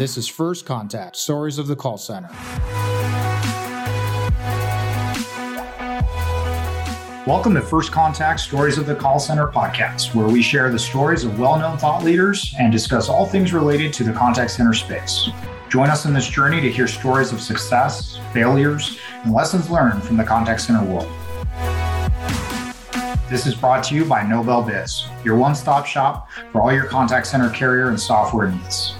This is First Contact Stories of the Call Center. Welcome to First Contact Stories of the Call Center podcast, where we share the stories of well known thought leaders and discuss all things related to the contact center space. Join us in this journey to hear stories of success, failures, and lessons learned from the contact center world. This is brought to you by Nobel Biz, your one stop shop for all your contact center carrier and software needs.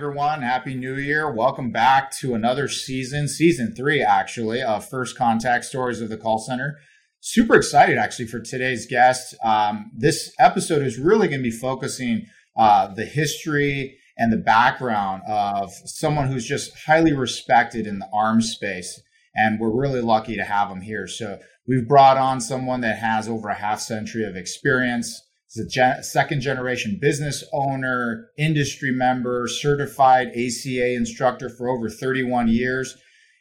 Everyone. Happy New Year. Welcome back to another season, season three, actually, of First Contact Stories of the Call Center. Super excited, actually, for today's guest. Um, this episode is really going to be focusing uh, the history and the background of someone who's just highly respected in the ARM space. And we're really lucky to have him here. So we've brought on someone that has over a half century of experience. He's a gen- second generation business owner, industry member, certified ACA instructor for over 31 years,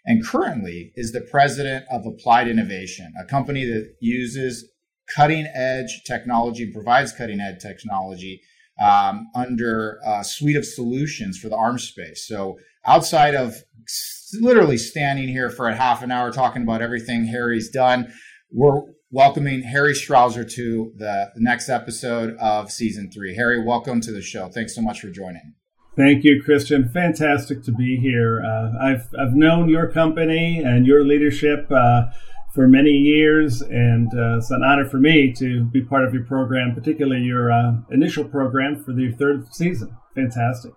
and currently is the president of Applied Innovation, a company that uses cutting edge technology, provides cutting edge technology um, under a suite of solutions for the ARM space. So outside of literally standing here for a half an hour talking about everything Harry's done, we're welcoming Harry Strauser to the next episode of season three. Harry, welcome to the show. Thanks so much for joining. Thank you, Christian. Fantastic to be here. Uh, I've I've known your company and your leadership uh, for many years, and uh, it's an honor for me to be part of your program, particularly your uh, initial program for the third season. Fantastic.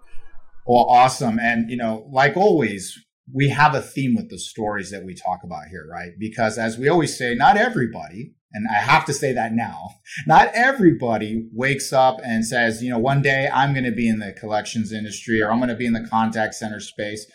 Well, awesome. And, you know, like always, we have a theme with the stories that we talk about here, right? Because as we always say, not everybody, and I have to say that now, not everybody wakes up and says, you know, one day I'm going to be in the collections industry or I'm going to be in the contact center space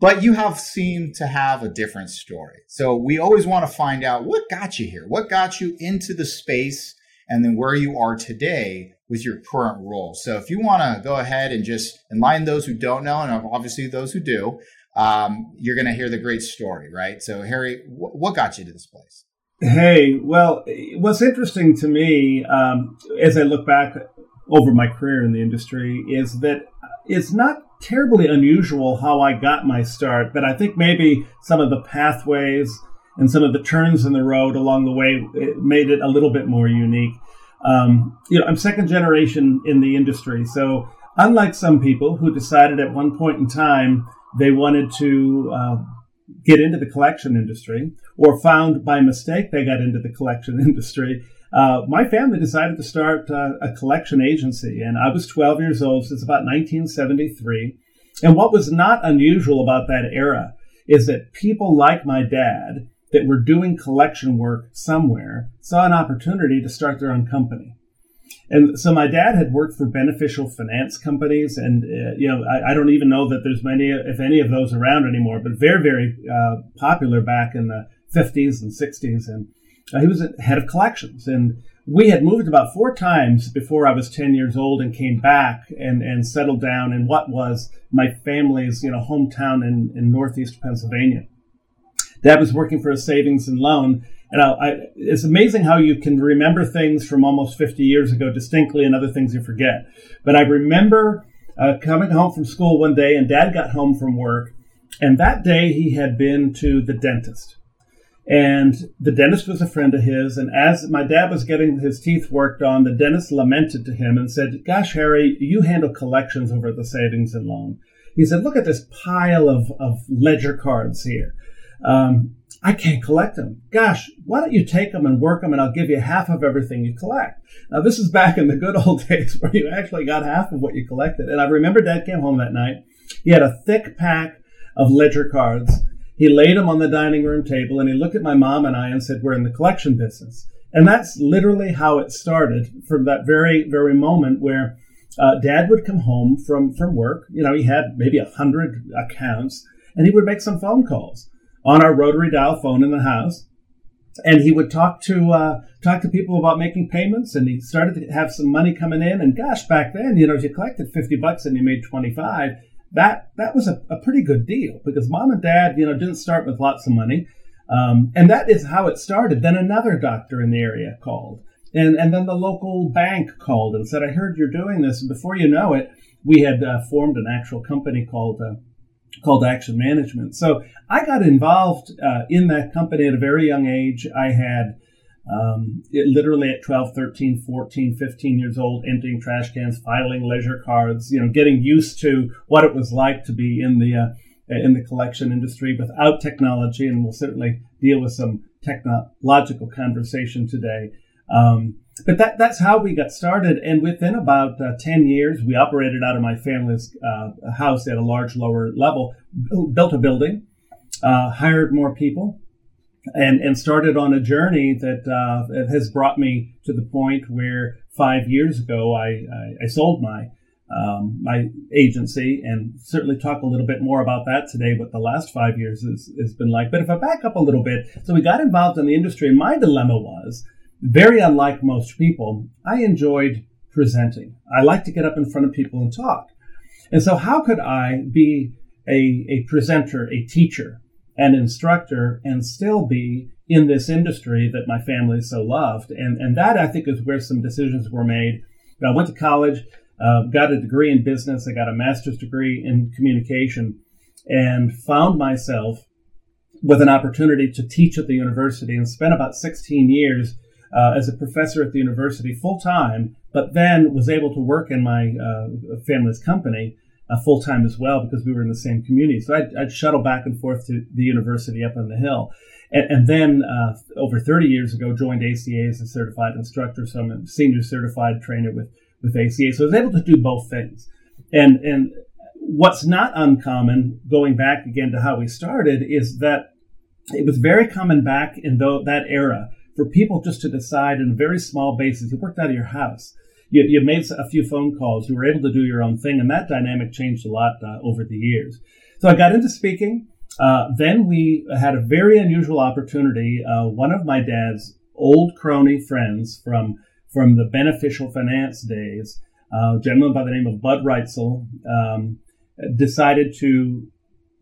but you have seemed to have a different story. So we always want to find out what got you here, what got you into the space, and then where you are today with your current role. So if you want to go ahead and just enlighten those who don't know, and obviously those who do, um, you're going to hear the great story, right? So Harry, wh- what got you to this place? Hey, well, what's interesting to me um, as I look back over my career in the industry is that it's not terribly unusual how I got my start, but I think maybe some of the pathways and some of the turns in the road along the way it made it a little bit more unique. Um, you know, I'm second generation in the industry, so unlike some people who decided at one point in time they wanted to uh, get into the collection industry, or found by mistake they got into the collection industry. Uh, my family decided to start uh, a collection agency, and I was 12 years old, so it's about 1973. And what was not unusual about that era is that people like my dad that were doing collection work somewhere saw an opportunity to start their own company. And so my dad had worked for beneficial finance companies, and uh, you know I, I, don't even know that there's many, if any, of those around anymore. But very, very uh, popular back in the 50s and 60s. And uh, he was head of collections, and we had moved about four times before I was 10 years old and came back and, and settled down in what was my family's you know hometown in, in northeast Pennsylvania. Dad was working for a savings and loan. And I, I, it's amazing how you can remember things from almost 50 years ago distinctly and other things you forget. But I remember uh, coming home from school one day and dad got home from work. And that day he had been to the dentist. And the dentist was a friend of his. And as my dad was getting his teeth worked on, the dentist lamented to him and said, Gosh, Harry, you handle collections over at the savings and loan. He said, Look at this pile of, of ledger cards here. Um, I can't collect them. Gosh, why don't you take them and work them and I'll give you half of everything you collect. Now, this is back in the good old days where you actually got half of what you collected. And I remember dad came home that night. He had a thick pack of ledger cards he laid them on the dining room table and he looked at my mom and I and said, We're in the collection business. And that's literally how it started from that very, very moment where uh, dad would come home from, from work. You know, he had maybe a hundred accounts and he would make some phone calls on our rotary dial phone in the house. And he would talk to uh, talk to people about making payments, and he started to have some money coming in. And gosh, back then, you know, if you collected fifty bucks and you made twenty five, that that was a, a pretty good deal because mom and dad, you know, didn't start with lots of money. Um, and that is how it started. Then another doctor in the area called. And, and then the local bank called and said, I heard you're doing this. And before you know it, we had uh, formed an actual company called uh, called Action Management. So I got involved uh, in that company at a very young age. I had um, it, literally at 12, 13, 14, 15 years old, emptying trash cans, filing ledger cards, you know, getting used to what it was like to be in the uh, in the collection industry without technology, and we'll certainly deal with some technological conversation today. Um, but that, that's how we got started. And within about uh, 10 years, we operated out of my family's uh, house at a large lower level, built a building, uh, hired more people, and, and started on a journey that uh, has brought me to the point where five years ago I, I, I sold my um, my agency and certainly talk a little bit more about that today, what the last five years has, has been like. But if I back up a little bit, so we got involved in the industry, my dilemma was very unlike most people, I enjoyed presenting. I like to get up in front of people and talk. And so, how could I be a, a presenter, a teacher, an instructor, and still be in this industry that my family so loved? And, and that, I think, is where some decisions were made. I went to college, uh, got a degree in business, I got a master's degree in communication, and found myself with an opportunity to teach at the university and spent about 16 years uh, as a professor at the university full time, but then was able to work in my uh, family's company uh, full time as well because we were in the same community. So I'd, I'd, shuttle back and forth to the university up on the hill. And, and then uh, over 30 years ago, joined ACA as a certified instructor. So I'm a senior certified trainer with, with ACA. So I was able to do both things. And, and what's not uncommon, going back again to how we started, is that it was very common back in that era for people just to decide on a very small basis. You worked out of your house. You, you made a few phone calls. You were able to do your own thing, and that dynamic changed a lot uh, over the years. So I got into speaking. Uh, then we had a very unusual opportunity. Uh, one of my dad's old crony friends from from the beneficial finance days, a gentleman by the name of Bud Reitzel, um, decided to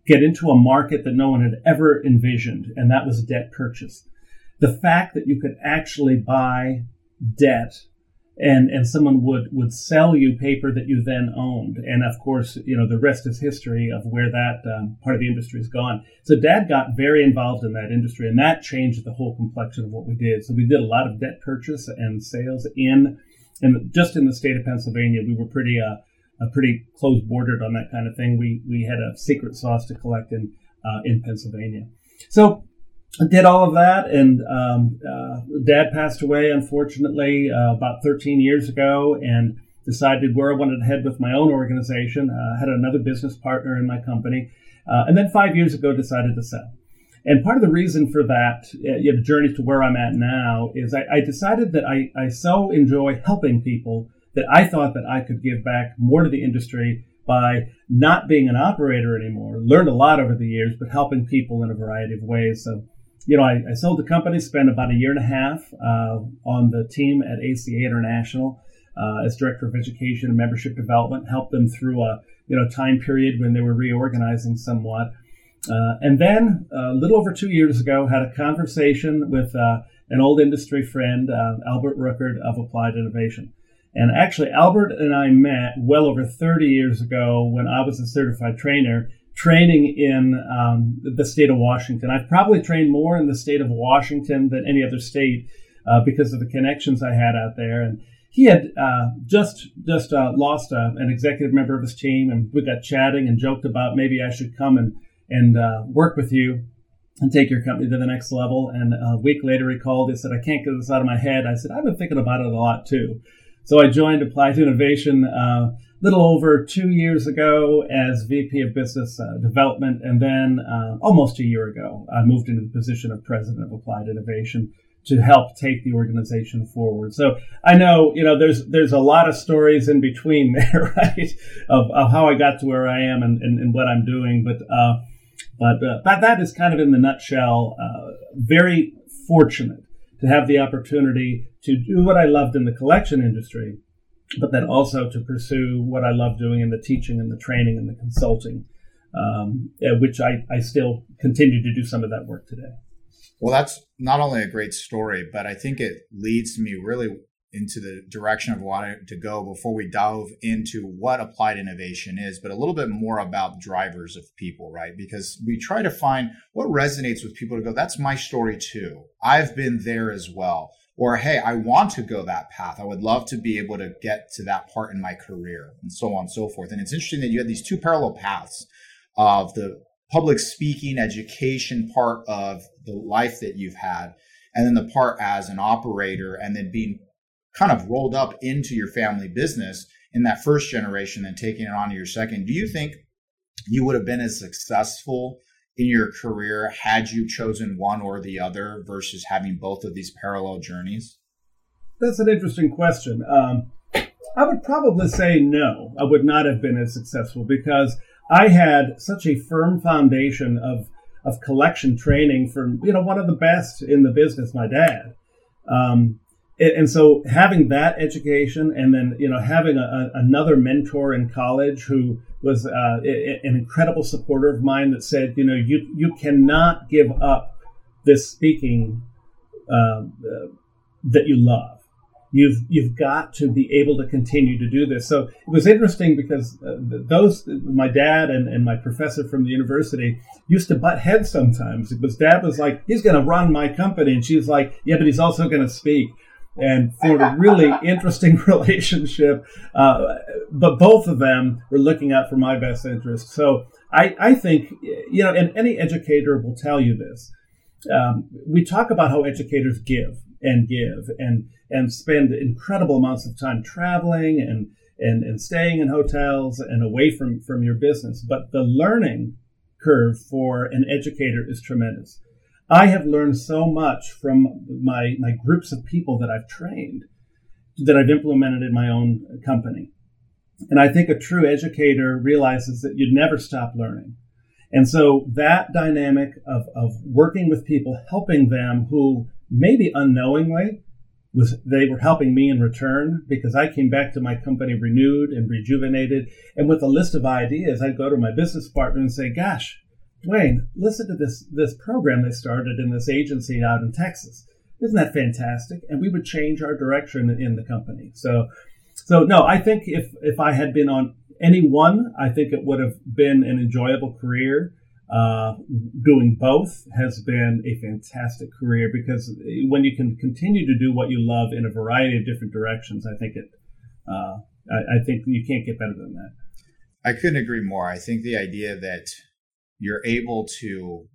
get into a market that no one had ever envisioned, and that was debt purchase the fact that you could actually buy debt and and someone would would sell you paper that you then owned. And of course you know the rest is history of where that um, part of the industry has gone. So dad got very involved in that industry and that changed the whole complexion of what we did. So we did a lot of debt purchase and sales in and just in the state of pennsylvania. We were pretty uh, pretty close bordered on that kind of thing. We we had a secret sauce to collect in uh, in pennsylvania. So did all of that, and um, uh, Dad passed away unfortunately uh, about 13 years ago, and decided where I wanted to head with my own organization. Uh, had another business partner in my company, uh, and then five years ago decided to sell. And part of the reason for that, uh, you know, the journey to where I'm at now, is I, I decided that I, I so enjoy helping people that I thought that I could give back more to the industry by not being an operator anymore. Learned a lot over the years, but helping people in a variety of ways. So you know, I, I, sold the company, spent about a year and a half uh, on the team at ACA International uh, as director of education and membership development, helped them through a you know time period when they were reorganizing somewhat. Uh, and then a little over two years ago, had a conversation with uh, an old industry friend, uh, Albert Ruckert of Applied Innovation. And actually, Albert and I met well over 30 years ago when I was a certified trainer training in um, the state of Washington. I've probably trained more in the state of Washington than any other state uh, because of the connections I had out there. And he had uh, just just uh, lost an executive member of his team, and we got chatting and joked about maybe I should come and and uh, work with you and take your company to the next level. And a week later, he called. He said, "I can't get this out of my head." I said, "I've been thinking about it a lot too." So I joined Applied Innovation uh, little over two years ago as VP of Business uh, Development, and then uh, almost a year ago, I moved into the position of President of Applied Innovation to help take the organization forward. So I know, you know, there's there's a lot of stories in between there, right, of, of how I got to where I am and, and, and what I'm doing, but uh, but uh, that that is kind of in the nutshell. Uh, very fortunate to have the opportunity to do what I loved in the collection industry but then also to pursue what I love doing in the teaching and the training and the consulting, um, which I, I still continue to do some of that work today. Well, that's not only a great story, but I think it leads me really into the direction of wanting to go before we dive into what applied innovation is, but a little bit more about drivers of people, right? Because we try to find what resonates with people to go, that's my story too. I've been there as well. Or, hey, I want to go that path. I would love to be able to get to that part in my career and so on and so forth. And it's interesting that you had these two parallel paths of the public speaking education part of the life that you've had and then the part as an operator and then being kind of rolled up into your family business in that first generation and taking it on to your second. Do you think you would have been as successful in your career had you chosen one or the other versus having both of these parallel journeys? That's an interesting question. Um, I would probably say no. I would not have been as successful because I had such a firm foundation of of collection training from you know one of the best in the business, my dad. Um, and so having that education and then you know having a, another mentor in college who was uh, an incredible supporter of mine that said you know you you cannot give up this speaking uh, uh, that you love. You've you've got to be able to continue to do this. So it was interesting because uh, those my dad and, and my professor from the university used to butt heads sometimes. Because dad was like he's going to run my company. And she's like yeah but he's also going to speak and formed a really interesting relationship. Uh, but both of them were looking out for my best interest. So I, I think, you know, and any educator will tell you this. Um, we talk about how educators give and give and and spend incredible amounts of time traveling and and, and staying in hotels and away from, from your business. But the learning curve for an educator is tremendous. I have learned so much from my, my groups of people that I've trained that I've implemented in my own company. And I think a true educator realizes that you'd never stop learning. And so that dynamic of, of working with people, helping them who maybe unknowingly was they were helping me in return because I came back to my company renewed and rejuvenated. And with a list of ideas, I'd go to my business partner and say, gosh, Dwayne, listen to this this program they started in this agency out in Texas. Isn't that fantastic? And we would change our direction in the company. So, so no, I think if if I had been on any one, I think it would have been an enjoyable career. Uh, doing both has been a fantastic career because when you can continue to do what you love in a variety of different directions, I think it. Uh, I, I think you can't get better than that. I couldn't agree more. I think the idea that you're able to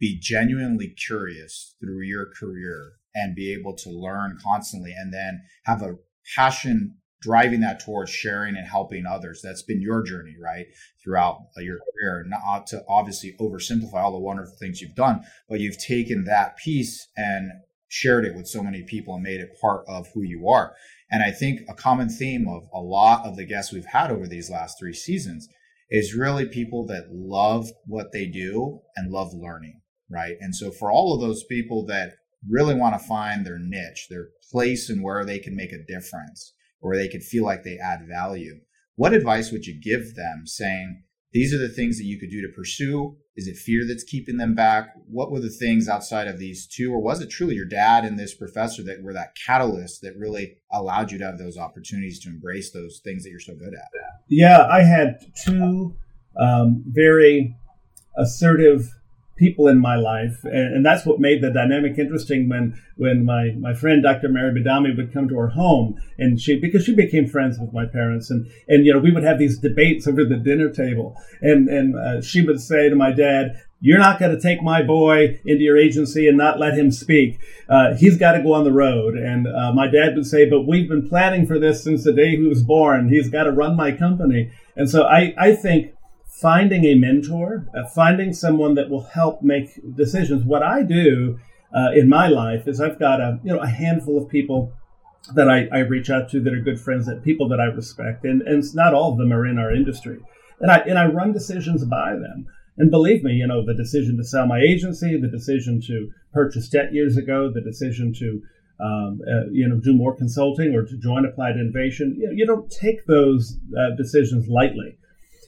be genuinely curious through your career and be able to learn constantly and then have a passion driving that towards sharing and helping others. That's been your journey, right? Throughout uh, your career, not to obviously oversimplify all the wonderful things you've done, but you've taken that piece and shared it with so many people and made it part of who you are. And I think a common theme of a lot of the guests we've had over these last three seasons is really people that love what they do and love learning, right? And so for all of those people that really want to find their niche, their place and where they can make a difference, or they can feel like they add value, what advice would you give them saying, these are the things that you could do to pursue. Is it fear that's keeping them back? What were the things outside of these two? Or was it truly your dad and this professor that were that catalyst that really allowed you to have those opportunities to embrace those things that you're so good at? Yeah, I had two um, very assertive people in my life, and, and, that's what made the dynamic interesting. When when my my friend Dr. Mary Badami would come to our home, and she because she became friends with my parents, and and you know we would have these debates over the dinner table, and and uh, she would say to my dad. You're not going to take my boy into your agency and not let him speak. Uh, he's got to go on the road. And uh, my dad would say, "But we've been planning for this since the day he was born. He's got to run my company." And so I, I think finding a mentor, uh, finding someone that will help make decisions. What I do uh, in my life is I've got a you know a handful of people that I, I reach out to that are good friends, that people that I respect, and and not all of them are in our industry, and I and I run decisions by them. And believe me, you know the decision to sell my agency, the decision to purchase debt years ago, the decision to um, uh, you know, do more consulting or to join Applied Innovation. You, know, you don't take those uh, decisions lightly.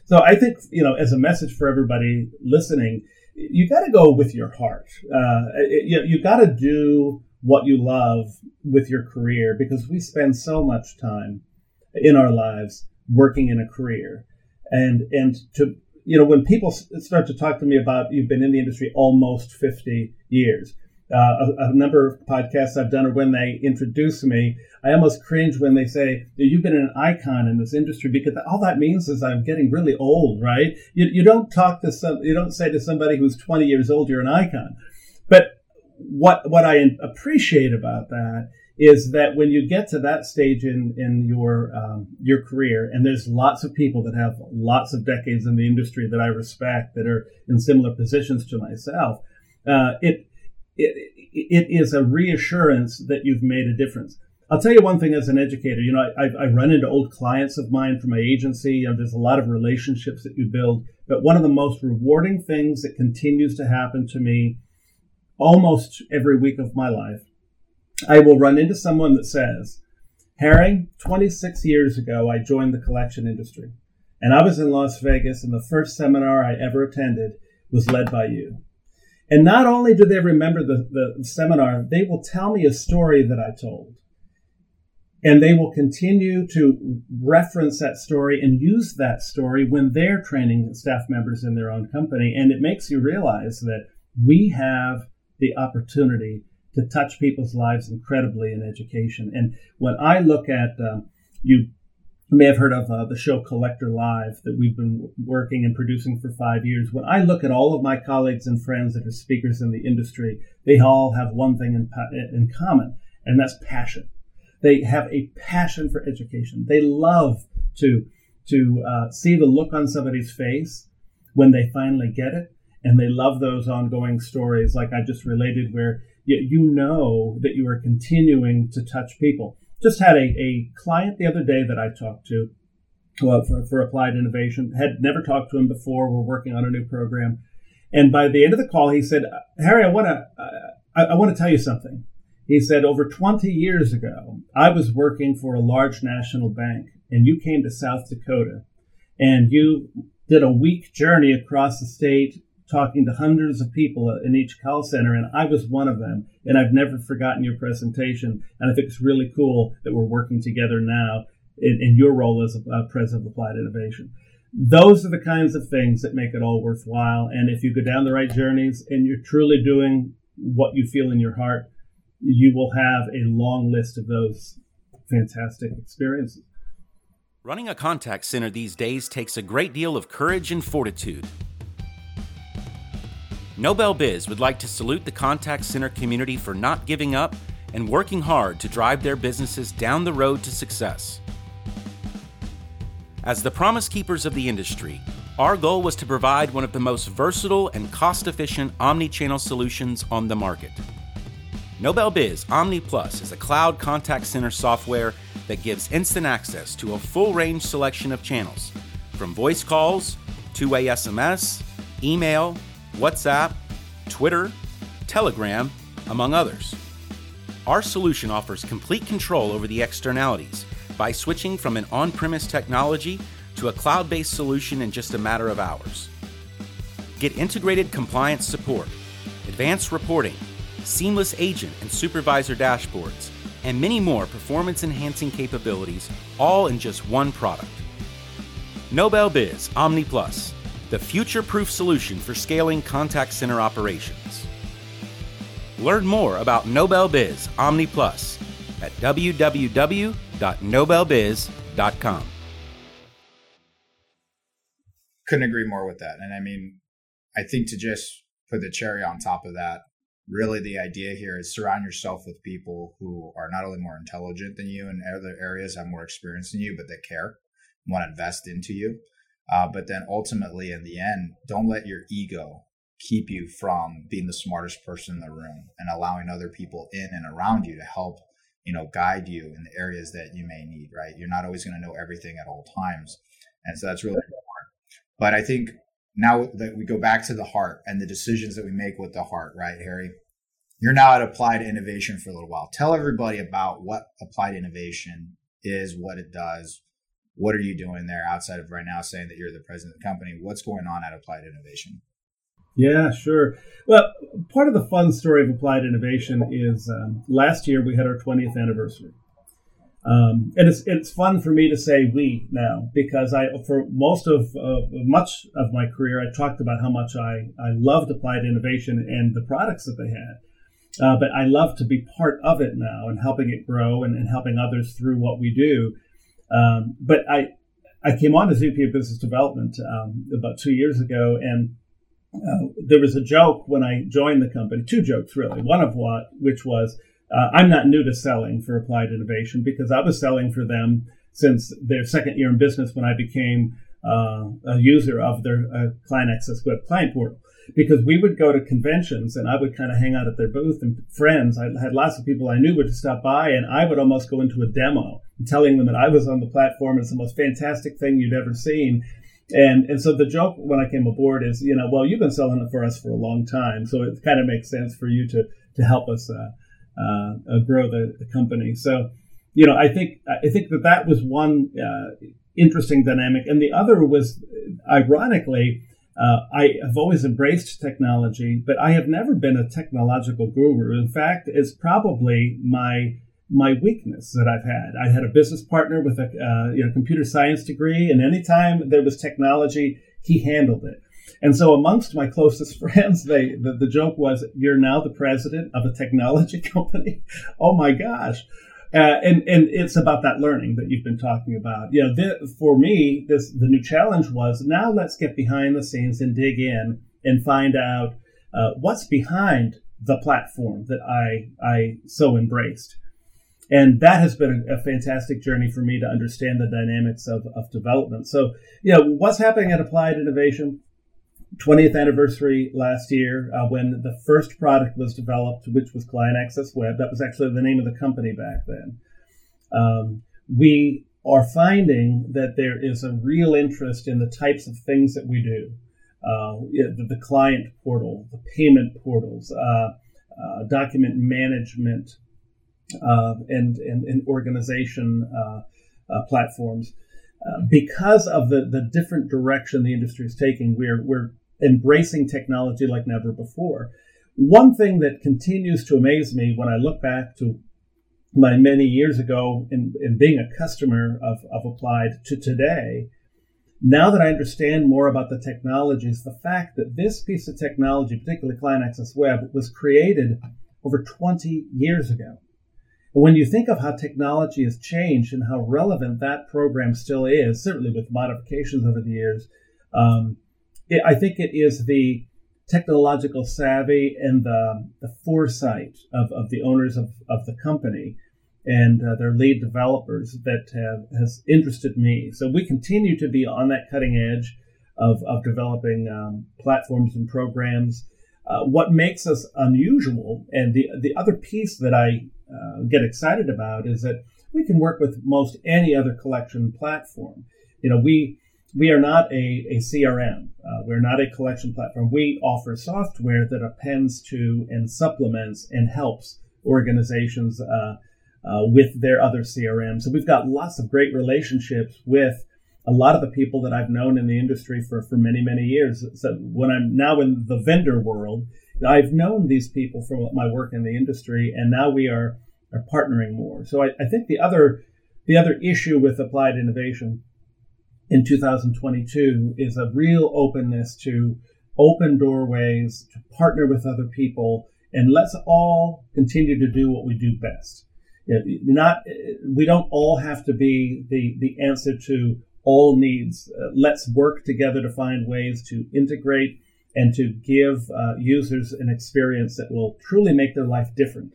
So I think, you know, as a message for everybody listening, you got to go with your heart. Uh, you, you got to do what you love with your career because we spend so much time in our lives working in a career. And, and to, you know, when people start to talk to me about you've been in the industry almost 50 years, uh, a, a, number of podcasts I've done, or when they introduce me, I almost cringe when they say, You've been an icon in this industry because all that means is I'm getting really old, right? You, you don't talk to some, you don't say to somebody who's 20 years old, you're an icon. But what, what I appreciate about that is that when you get to that stage in, in your, um, your career, and there's lots of people that have lots of decades in the industry that I respect that are in similar positions to myself, uh, it, it, it is a reassurance that you've made a difference. I'll tell you one thing as an educator, you know, I, I run into old clients of mine from my agency. There's a lot of relationships that you build, but one of the most rewarding things that continues to happen to me almost every week of my life, I will run into someone that says, Harry, 26 years ago, I joined the collection industry and I was in Las Vegas and the first seminar I ever attended was led by you. And not only do they remember the, the seminar, they will tell me a story that I told. And they will continue to reference that story and use that story when they're training staff members in their own company. And it makes you realize that we have the opportunity to touch people's lives incredibly in education. And when I look at um, you you may have heard of uh, the show Collector Live that we've been working and producing for five years. When I look at all of my colleagues and friends that are speakers in the industry, they all have one thing in, in common, and that's passion. They have a passion for education. They love to to uh, see the look on somebody's face when they finally get it, and they love those ongoing stories, like I just related, where you, you know that you are continuing to touch people just had a, a client the other day that I talked to well, for, for Applied Innovation. Had never talked to him before. We're working on a new program. And by the end of the call, he said, Harry, I want to, uh, I, I want to tell you something. He said, over 20 years ago, I was working for a large national bank and you came to South Dakota and you did a week journey across the state talking to hundreds of people in each call center, and I was one of them. And I've never forgotten your presentation. And I think it's really cool that we're working together now in, in your role as a, president of Applied Innovation. Those are the kinds of things that make it all worthwhile. And if you go down the right journeys and you're truly doing what you feel in your heart, you will have a long list of those fantastic experiences. Running a contact center these days takes a great deal of courage and fortitude. Nobel Biz would like to salute the contact center community for not giving up and working hard to drive their businesses down the road to success. As the promise keepers of the industry, our goal was to provide one of the most versatile and cost efficient omni channel solutions on the market. Nobel Biz Omni Plus is a cloud contact center software that gives instant access to a full range selection of channels, from voice calls, two way SMS, email, WhatsApp, Twitter, Telegram, among others. Our solution offers complete control over the externalities by switching from an on premise technology to a cloud based solution in just a matter of hours. Get integrated compliance support, advanced reporting, seamless agent and supervisor dashboards, and many more performance enhancing capabilities all in just one product. Nobel Biz Omni Plus the future proof solution for scaling contact center operations. Learn more about Nobel Biz Omni Plus at www.nobelbiz.com. Couldn't agree more with that. And I mean, I think to just put the cherry on top of that, really the idea here is surround yourself with people who are not only more intelligent than you in other areas, have more experience than you, but that care, want to invest into you. Uh, but then ultimately, in the end, don't let your ego keep you from being the smartest person in the room and allowing other people in and around you to help, you know, guide you in the areas that you may need, right? You're not always going to know everything at all times. And so that's really important. But I think now that we go back to the heart and the decisions that we make with the heart, right, Harry? you're now at Applied Innovation for a little while. Tell everybody about what Applied Innovation is, what it does. What are you doing there outside of right now saying that you're the president of the company? What's going on at Applied Innovation? Yeah, sure. Well, part of the fun story of Applied Innovation is um, last year we had our 20th anniversary. Um, and it's it's fun for me to say we now because I for most of uh, much of my career I talked about how much I I loved applied innovation and the products that they had, uh, but I love to be part of it now and helping it grow and, and helping others through what we do. Um, but I I came on as VP of Business Development um, about two years ago and. Uh, there was a joke when I joined the company, two jokes really. One of what, which was, uh, I'm not new to selling for Applied Innovation because I was selling for them since their second year in business when I became uh, a user of their uh, Client Access Web client portal. Because we would go to conventions and I would kind of hang out at their booth and friends. I had lots of people I knew would stop by and I would almost go into a demo telling them that I was on the platform. It's the most fantastic thing you'd ever seen. And and so the joke when I came aboard is, you know, well, you've been selling it for us for a long time, so it kind of makes sense for you to to help us uh, uh, uh, grow the, the, company. So, you know, I think I think that that was one uh, interesting dynamic, and the other was, ironically, uh, I have always embraced technology, but I have never been a technological guru. In fact, it's probably my my weakness that I've had. I had a business partner with a uh, you know computer science degree, and anytime there was technology, he handled it. And so, amongst my closest friends, they the, the joke was, "You're now the president of a technology company." oh my gosh! Uh, and and it's about that learning that you've been talking about. You know, for me, this the new challenge was now let's get behind the scenes and dig in and find out uh, what's behind the platform that I I so embraced. And that has been a, a, fantastic journey for me to understand the dynamics of, of development. So, you know, what's happening at Applied Innovation? 20th anniversary last year uh, when the first product was developed, which was Client Access Web. That was actually the name of the company back then. Um, we are finding that there is a real interest in the types of things that we do. Uh, the, the, client portal, the payment portals, uh, uh document management, uh, and, and, and, organization uh, platforms. because of the, the different direction the industry is taking, we're, we're embracing technology like never before. One thing that continues to amaze me when I look back to my many years ago in, in being a customer of, of Applied to today, now that I understand more about the technologies, the fact that this piece of technology, particularly Client Access Web, was created over 20 years ago. And when you think of how technology has changed and how relevant that program still is, certainly with modifications over the years, um, it, I think it is the technological savvy and the, the foresight of, of the owners of, of the company and uh, their lead developers that have, has interested me. So we continue to be on that cutting edge of, of developing um, platforms and programs. Uh, what makes us unusual, and the the other piece that I uh, get excited about is that we can work with most any other collection platform. You know, we we are not a, a CRM. Uh, we're not a collection platform. We offer software that appends to and supplements and helps organizations uh, uh, with their other CRM. So we've got lots of great relationships with a lot of the people that I've known in the industry for, for many, many years. So when I'm now in the vendor world, I've known these people from my work in the industry, and now we are, are partnering more. So I, I think the other the other issue with applied innovation in 2022 is a real openness to open doorways, to partner with other people, and let's all continue to do what we do best. Not, we don't all have to be the, the answer to all needs. Uh, let's work together to find ways to integrate and to give uh, users an experience that will truly make their life different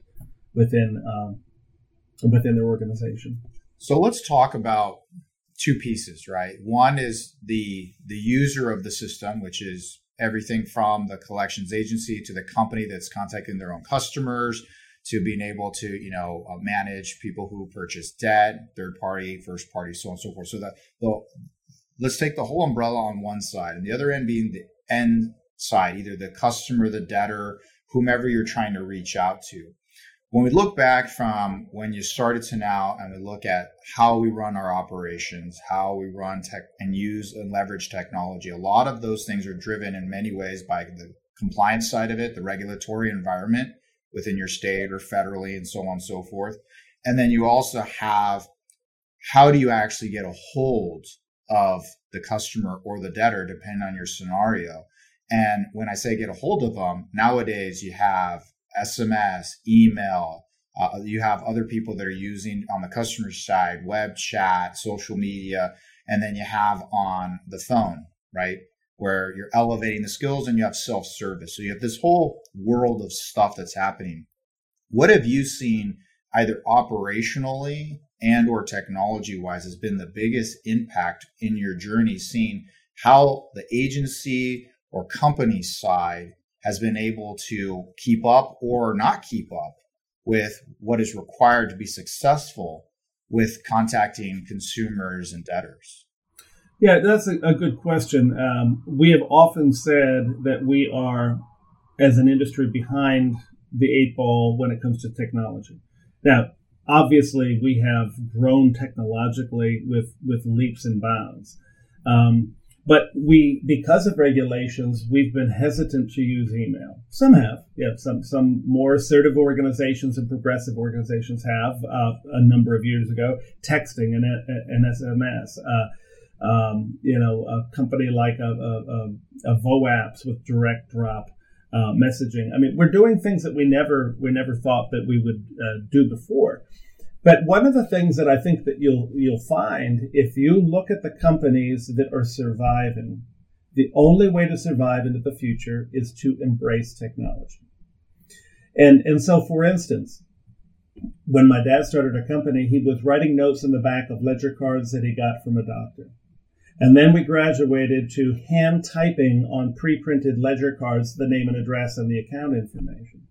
within um, within their organization. So let's talk about two pieces, right? One is the the user of the system, which is everything from the collections agency to the company that's contacting their own customers to being able to you know uh, manage people who purchase debt, third party, first party, so on and so forth. So that the let's take the whole umbrella on one side, and the other end being the end side, either the customer, the debtor, whomever you're trying to reach out to. When we look back from when you started to now and we look at how we run our operations, how we run tech and use and leverage technology, a lot of those things are driven in many ways by the compliance side of it, the regulatory environment within your state or federally and so on and so forth. And then you also have how do you actually get a hold of the customer or the debtor, depending on your scenario. And when I say get a hold of them, nowadays you have SMS, email, uh, you have other people that are using on the customer side, web chat, social media, and then you have on the phone, right? Where you're elevating the skills and you have self service. So you have this whole world of stuff that's happening. What have you seen either operationally and or technology wise has been the biggest impact in your journey seeing how the agency or company side has been able to keep up or not keep up with what is required to be successful with contacting consumers and debtors? Yeah, that's a, a good question. Um, we have often said that we are, as an industry, behind the eight ball when it comes to technology. Now, obviously, we have grown technologically with, with leaps and bounds. Um, but we, because of regulations, we've been hesitant to use email. Some have, yeah. Some some more assertive organizations and progressive organizations have uh, a number of years ago. Texting and an SMS. Uh, um, you know, a company like a, a, a, a VoApps with direct drop uh, messaging. I mean, we're doing things that we never we never thought that we would uh, do before. But one of the things that I think that you'll you'll find if you look at the companies that are surviving, the only way to survive into the future is to embrace technology. And and so for instance, when my dad started a company, he was writing notes in the back of ledger cards that he got from a doctor. And then we graduated to hand typing on pre printed ledger cards the name and address and the account information.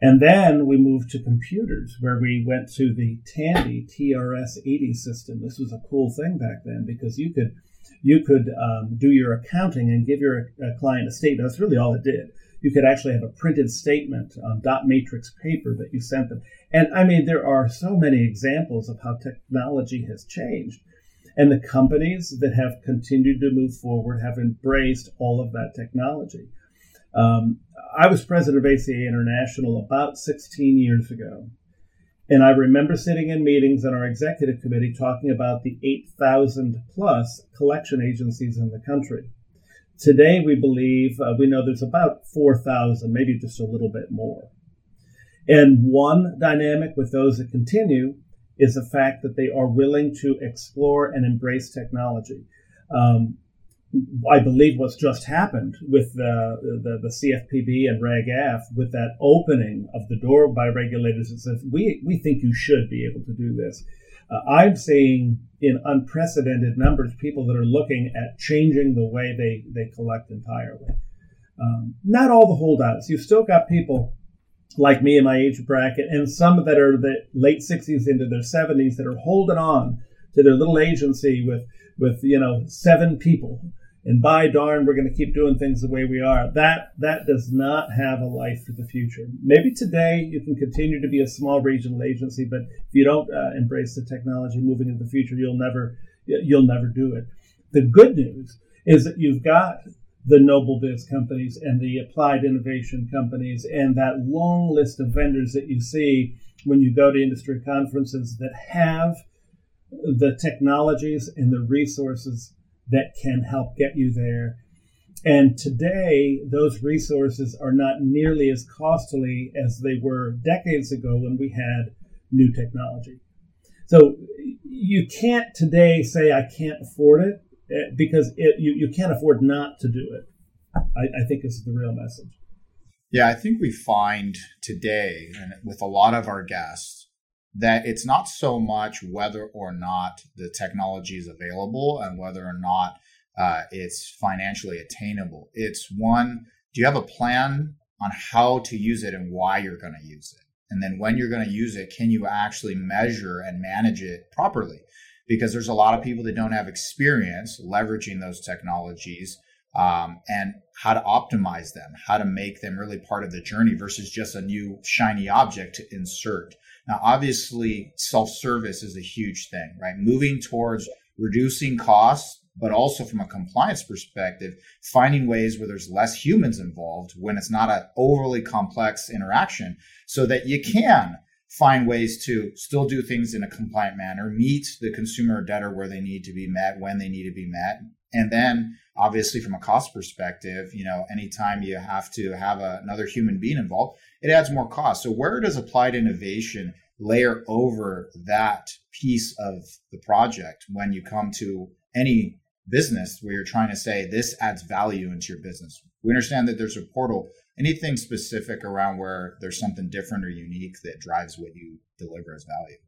And then we moved to computers where we went to the Tandy TRS 80 system. This was a cool thing back then because you could you could um, do your accounting and give your uh, client a statement. That's really all it did. You could actually have a printed statement on dot matrix paper that you sent them. And I mean, there are so many examples of how technology has changed. And the companies that have continued to move forward have embraced all of that technology. Um, I was president of ACA International about 16 years ago. And I remember sitting in meetings on our executive committee talking about the 8,000 plus collection agencies in the country. Today, we believe, uh, we know there's about 4,000, maybe just a little bit more. And one dynamic with those that continue is the fact that they are willing to explore and embrace technology. Um, I believe what's just happened with the, the, the CFPB and Reg F, with that opening of the door by regulators that says, we, we think you should be able to do this. Uh, I'm seeing in unprecedented numbers people that are looking at changing the way they, they collect entirely. Um, not all the holdouts. You've still got people like me in my age bracket, and some that are the late 60s into their 70s that are holding on to their little agency with with you know seven people, and by darn, we're going to keep doing things the way we are. That that does not have a life for the future. Maybe today you can continue to be a small regional agency, but if you don't uh, embrace the technology moving into the future, you'll never you'll never do it. The good news is that you've got the Nobel Biz companies and the applied innovation companies and that long list of vendors that you see when you go to industry conferences that have the technologies and the resources that can help get you there. And today, those resources are not nearly as costly as they were decades ago when we had new technology. So you can't today say, I can't afford it Eh, because it, you, you can't afford not to do it. I, I think is the real message. Yeah, I think we find today, and with a lot of our guests, that it's not so much whether or not the technology is available and whether or not uh, it's financially attainable. It's one, do you have a plan on how to use it and why you're going to use it? And then when you're going to use it, can you actually measure and manage it properly? because there's a lot of people that don't have experience leveraging those technologies um, and how to optimize them, how to make them really part of the journey versus just a new shiny object to insert. Now, obviously, self service is a huge thing, right? Moving towards reducing costs, but also from a compliance perspective, finding ways where there's less humans involved when it's not an overly complex interaction so that you can find ways to still do things in a compliant manner, meet the consumer debtor where they need to be met, when they need to be met. And then obviously from a cost perspective, you know, anytime you have to have a, another human being involved, it adds more cost. So where does applied innovation layer over that piece of the project when you come to any business where you're trying to say this adds value into your business? We understand that there's a portal. Anything specific around where there's something different or unique that drives what you deliver as value?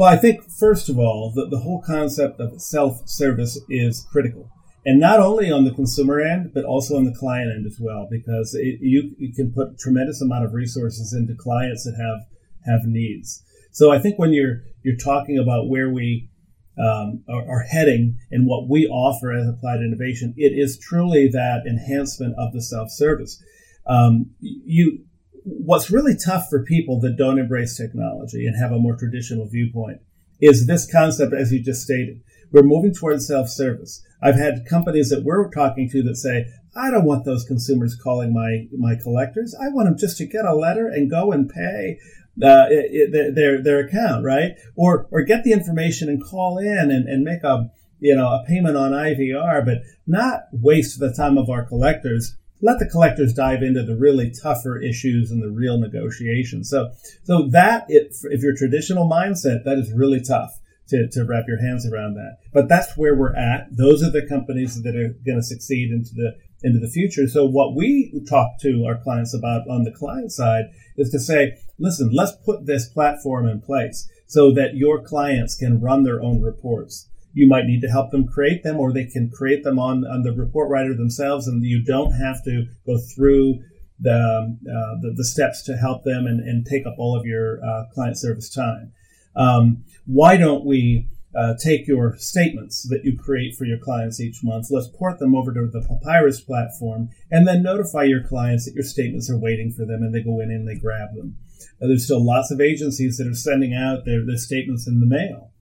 Well, I think first of all, the, the whole concept of self-service is critical and not only on the consumer end, but also on the client end as well, because it, you, you can put tremendous amount of resources into clients that have have needs. So I think when you're you're talking about where we um, are, are, heading and what we offer as applied innovation, it is truly that enhancement of the self service. Um, you, what's really tough for people that don't embrace technology and have a more traditional viewpoint is this concept, as you just stated. We're moving towards self service. I've had companies that we're talking to that say, I don't want those consumers calling my, my collectors. I want them just to get a letter and go and pay uh, it, it, their their account, right? Or or get the information and call in and, and make a you know a payment on IVR, but not waste the time of our collectors. Let the collectors dive into the really tougher issues and the real negotiations. So so that it, if your traditional mindset, that is really tough to, to wrap your hands around that. But that's where we're at. Those are the companies that are going to succeed into the into the future. So what we talk to our clients about on the client side is to say, listen, let's put this platform in place so that your clients can run their own reports. You might need to help them create them or they can create them on, on the report writer themselves and you don't have to go through the, uh, the, the, steps to help them and, and take up all of your uh, client service time. Um, why don't we uh, take your statements that you create for your clients each month, let's port them over to the Papyrus platform, and then notify your clients that your statements are waiting for them and they go in and they grab them. Uh, there's still lots of agencies that are sending out their, their statements in the mail.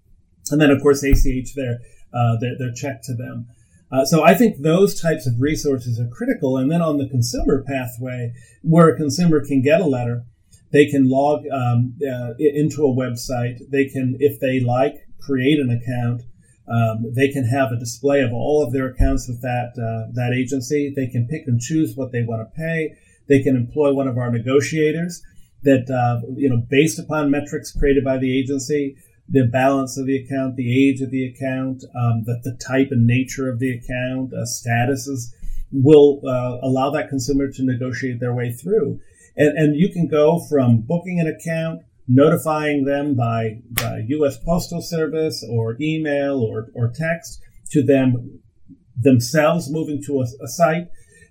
And then, of course, ACH their, uh, their, their check to them. Uh, so I think those types of resources are critical. And then on the consumer pathway, where a consumer can get a letter, they can log um, uh, into a website. They can, if they like, create an account. Um, they can have a display of all of their accounts with that uh, that agency. They can pick and choose what they want to pay. They can employ one of our negotiators that uh, you know based upon metrics created by the agency, the balance of the account, the age of the account, um, the, the type and nature of the account, uh, statuses will uh, allow that consumer to negotiate their way through. And, and you can go from booking an account notifying them by, by U.S. Postal Service or email or, or text to them themselves moving to a, a site,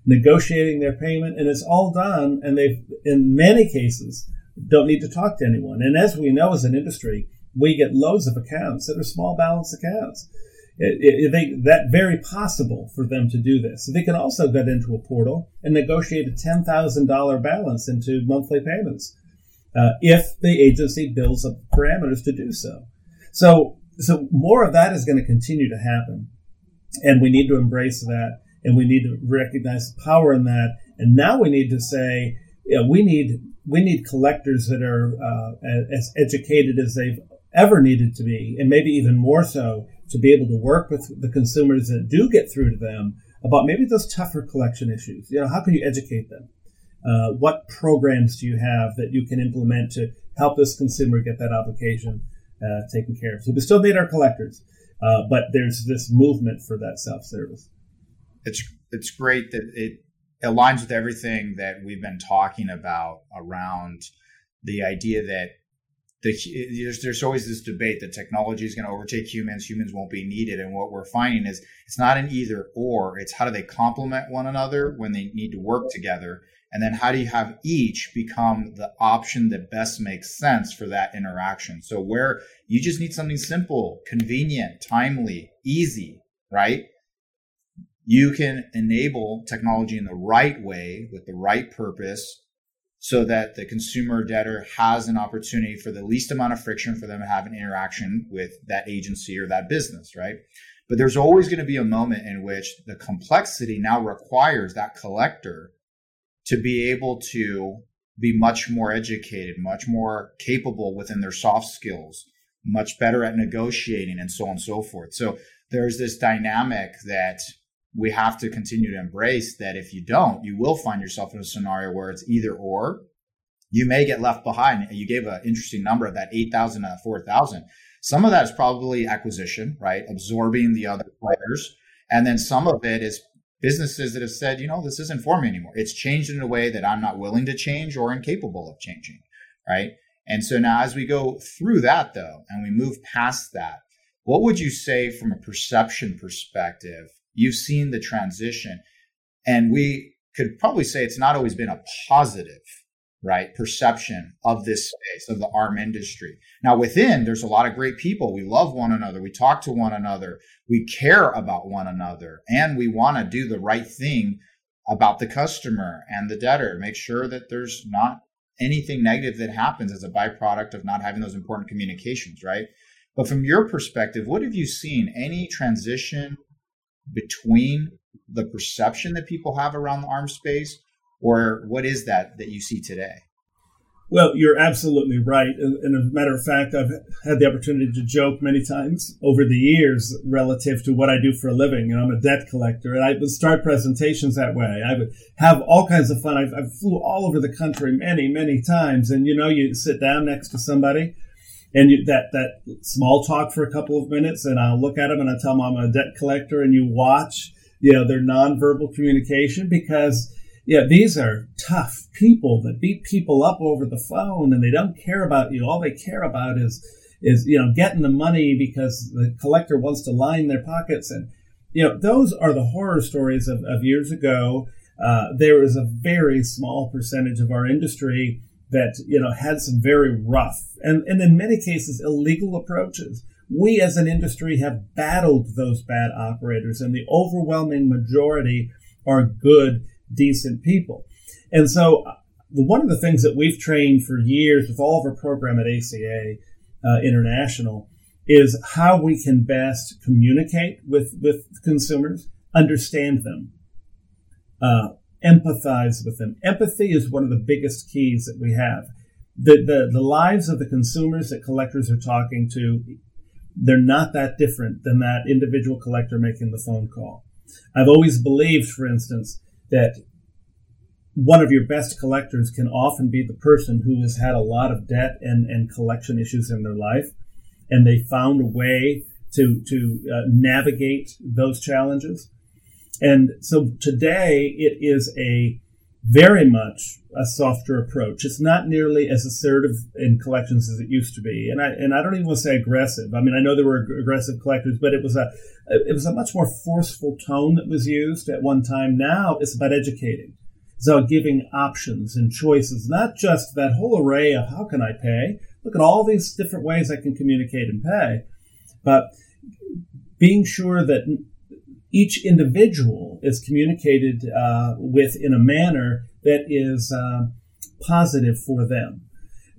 negotiating their payment, and it's all done. And they've, in many cases, don't need to talk to anyone. And as we know as an industry, we get loads of accounts that are small balance accounts. It, it, they, that very possible for them to do this. They can also get into a portal and negotiate a $10,000 balance into monthly payments uh, if the agency builds up parameters to do so. So, so more of that is going to continue to happen, and we need to embrace that, and we need to recognize the power in that. And now we need to say, know, we need we need collectors that are uh, as educated as they've ever needed to be, and maybe even more so, to be able to work with the consumers that do get through to them about maybe those tougher collection issues. You know, how can you educate them? Uh, what programs do you have that you can implement to help this consumer get that application uh, taken care of? So we still need our collectors, uh, but there's this movement for that self service. It's it's great that it aligns with everything that we've been talking about around the idea that the, there's, there's always this debate that technology is going to overtake humans, humans won't be needed. And what we're finding is it's not an either or, it's how do they complement one another when they need to work together. And then how do you have each become the option that best makes sense for that interaction? So where you just need something simple, convenient, timely, easy, right? you can enable technology in the right way with the right purpose so that the consumer debtor has an opportunity for the least amount of friction for them to have an interaction with that agency or that business, right? But there's always going to be a moment in which the complexity now requires that collector to be able to be much more educated, much more capable within their soft skills, much better at negotiating, and so on and so forth. So there's this dynamic that we have to continue to embrace that if you don't, you will find yourself in a scenario where it's either or. You may get left behind. You gave an interesting number of that 8,000 to 4,000. Some of that is probably acquisition, right? Absorbing the other players. And then some of it is businesses that have said, you know, this isn't for me anymore. It's changed in a way that I'm not willing to change or incapable of changing, right? And so now as we go through that though, and we move past that, what would you say from a perception perspective You've seen the transition. And we could probably say it's not always been a positive, right, perception of this space, of the ARM industry. Now, within, there's a lot of great people. We love one another. We talk to one another. We care about one another. And we want to do the right thing about the customer and the debtor, make sure that there's not anything negative that happens as a byproduct of not having those important communications, right? But from your perspective, what have you seen? Any transition between the perception that people have around the ARM space, or what is that that you see today? Well, you're absolutely right. And as a matter of fact, I've had the opportunity to joke many times over the years relative to what I do for a living. And I'm a debt collector, and I would start presentations that way. I would have all kinds of fun. I've, I flew all over the country many, many times. And you know, you sit down next to somebody and that that small talk for a couple of minutes, and I'll look at them and I tell them I'm a debt collector, and you watch, you know, their nonverbal communication because yeah, these are tough people that beat people up over the phone, and they don't care about you. All they care about is is you know getting the money because the collector wants to line their pockets, and you know those are the horror stories of, of years ago. Uh, there is a very small percentage of our industry that you know had some very rough and, and in many cases illegal approaches. We as an industry have battled those bad operators, and the overwhelming majority are good, decent people. And so, uh, one of the things that we've trained for years with all of our program at ACA uh, International is how we can best communicate with with consumers, understand them, uh, empathize with them. Empathy is one of the biggest keys that we have. The, the, the lives of the consumers that collectors are talking to, they're not that different than that individual collector making the phone call. I've always believed, for instance, that one of your best collectors can often be the person who has had a lot of debt and, and collection issues in their life, and they found a way to to uh, navigate those challenges. And so today it is a very much a softer approach. It's not nearly as assertive in collections as it used to be. And I and I don't even want to say aggressive. I mean, I know there were aggressive collectors, but it was a it was a much more forceful tone that was used at one time. Now it's about educating. It's about giving options and choices, not just that whole array of how can I pay. Look at all these different ways I can communicate and pay, but being sure that each individual is communicated uh, with in a manner that is uh, positive for them.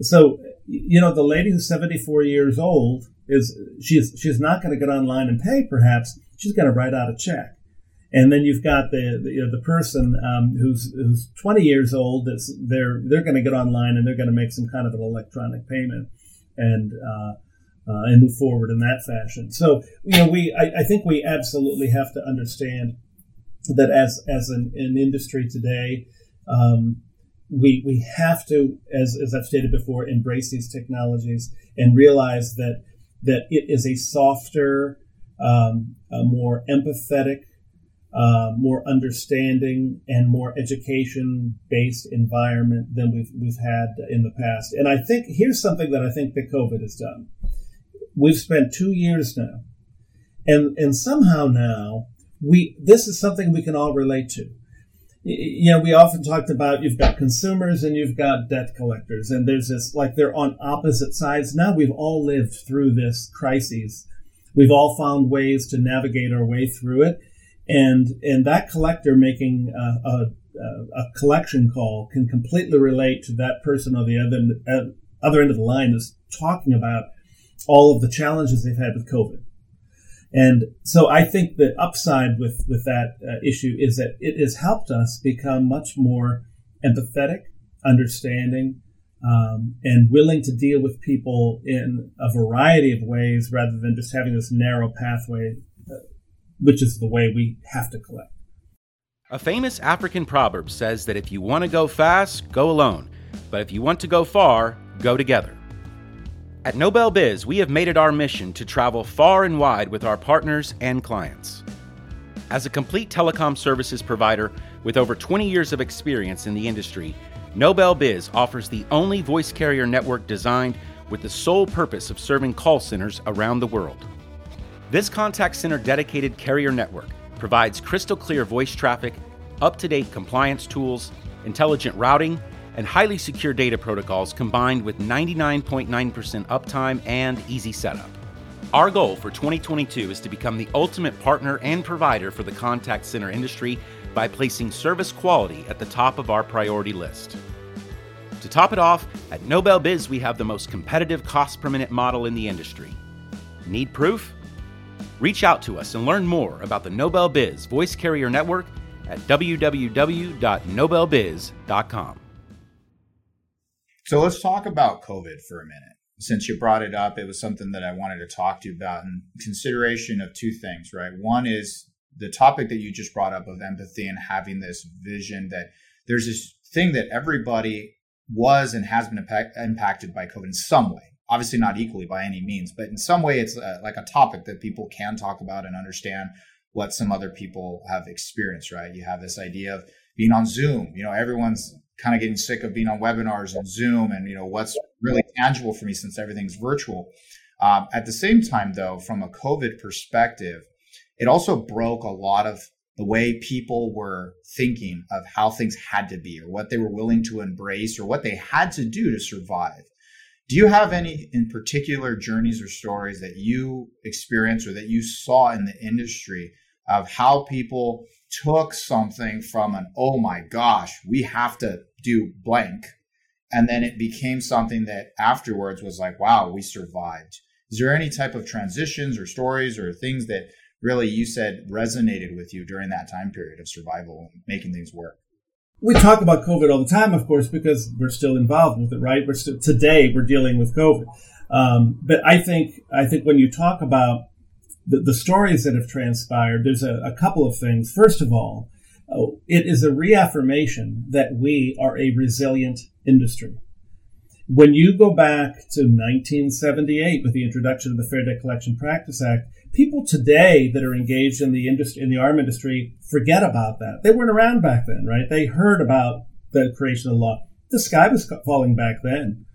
So, you know, the lady who's 74 years old is she's she's not going to get online and pay. Perhaps she's going to write out a check. And then you've got the the, you know, the person um, who's who's 20 years old. That's they're they're going to get online and they're going to make some kind of an electronic payment. And uh, uh, and move forward in that fashion. So, you know, we I, I, think we absolutely have to understand that as as an, an industry today, um, we we have to, as as I've stated before, embrace these technologies and realize that that it is a softer, um, a more empathetic. Uh, more understanding and more education-based environment than we've we've had in the past. And I think here's something that I think that COVID has done we've spent two years now, and and somehow now we this is something we can all relate to. You know, we often talked about you've got consumers and you've got debt collectors, and there's this like they're on opposite sides. Now we've all lived through this crisis. We've all found ways to navigate our way through it. and and that collector making a, a, a collection call can completely relate to that person on the other uh, other end of the line that's talking about all of the challenges they've had with COVID. And so I think the upside with, with that uh, issue is that it has helped us become much more empathetic, understanding, um, and willing to deal with people in a variety of ways rather than just having this narrow pathway, uh, which is the way we have to collect. A famous African proverb says that if you want to go fast, go alone. But if you want to go far, go together. At Nobel Biz, we have made it our mission to travel far and wide with our partners and clients. As a complete telecom services provider with over 20 years of experience in the industry, Nobel Biz offers the only voice carrier network designed with the sole purpose of serving call centers around the world. This contact center dedicated carrier network provides crystal clear voice traffic, up to date compliance tools, intelligent routing, and highly secure data protocols combined with 99.9% uptime and easy setup. Our goal for 2022 is to become the ultimate partner and provider for the contact center industry by placing service quality at the top of our priority list. To top it off, at Nobel Biz we have the most competitive cost per minute model in the industry. Need proof? Reach out to us and learn more about the Nobel Biz Voice Carrier Network at www.nobelbiz.com. So let's talk about COVID for a minute. Since you brought it up, it was something that I wanted to talk to you about in consideration of two things, right? One is the topic that you just brought up of empathy and having this vision that there's this thing that everybody was and has been impact, impacted by COVID in some way. Obviously, not equally by any means, but in some way, it's uh, like a topic that people can talk about and understand what some other people have experienced, right? You have this idea of being on Zoom. You know, everyone's kind of getting sick of being on webinars and Zoom and, you know, what's really tangible for me since everything's virtual. Um, at the same time, though, from a COVID perspective, it also broke a lot of the way people were thinking of how things had to be or what they were willing to embrace or what they had to do to survive. Do you have any in particular journeys or stories that you experienced or that you saw in the industry of how people took something from an, oh my gosh, we have to do blank. And then it became something that afterwards was like, wow, we survived. Is there any type of transitions or stories or things that really you said resonated with you during that time period of survival and making things work? We talk about COVID all the time, of course, because we're still involved with it, right? We're still, today we're dealing with COVID. Um, but I think I think when you talk about the, the stories that have transpired, there's a, a couple of things. First of all, it is a reaffirmation that we are a resilient industry. When you go back to 1978 with the introduction of the Fair Debt Collection Practice Act, people today that are engaged in the industry, in the ARM industry, forget about that. They weren't around back then, right? They heard about the creation of the law. The sky was falling back then,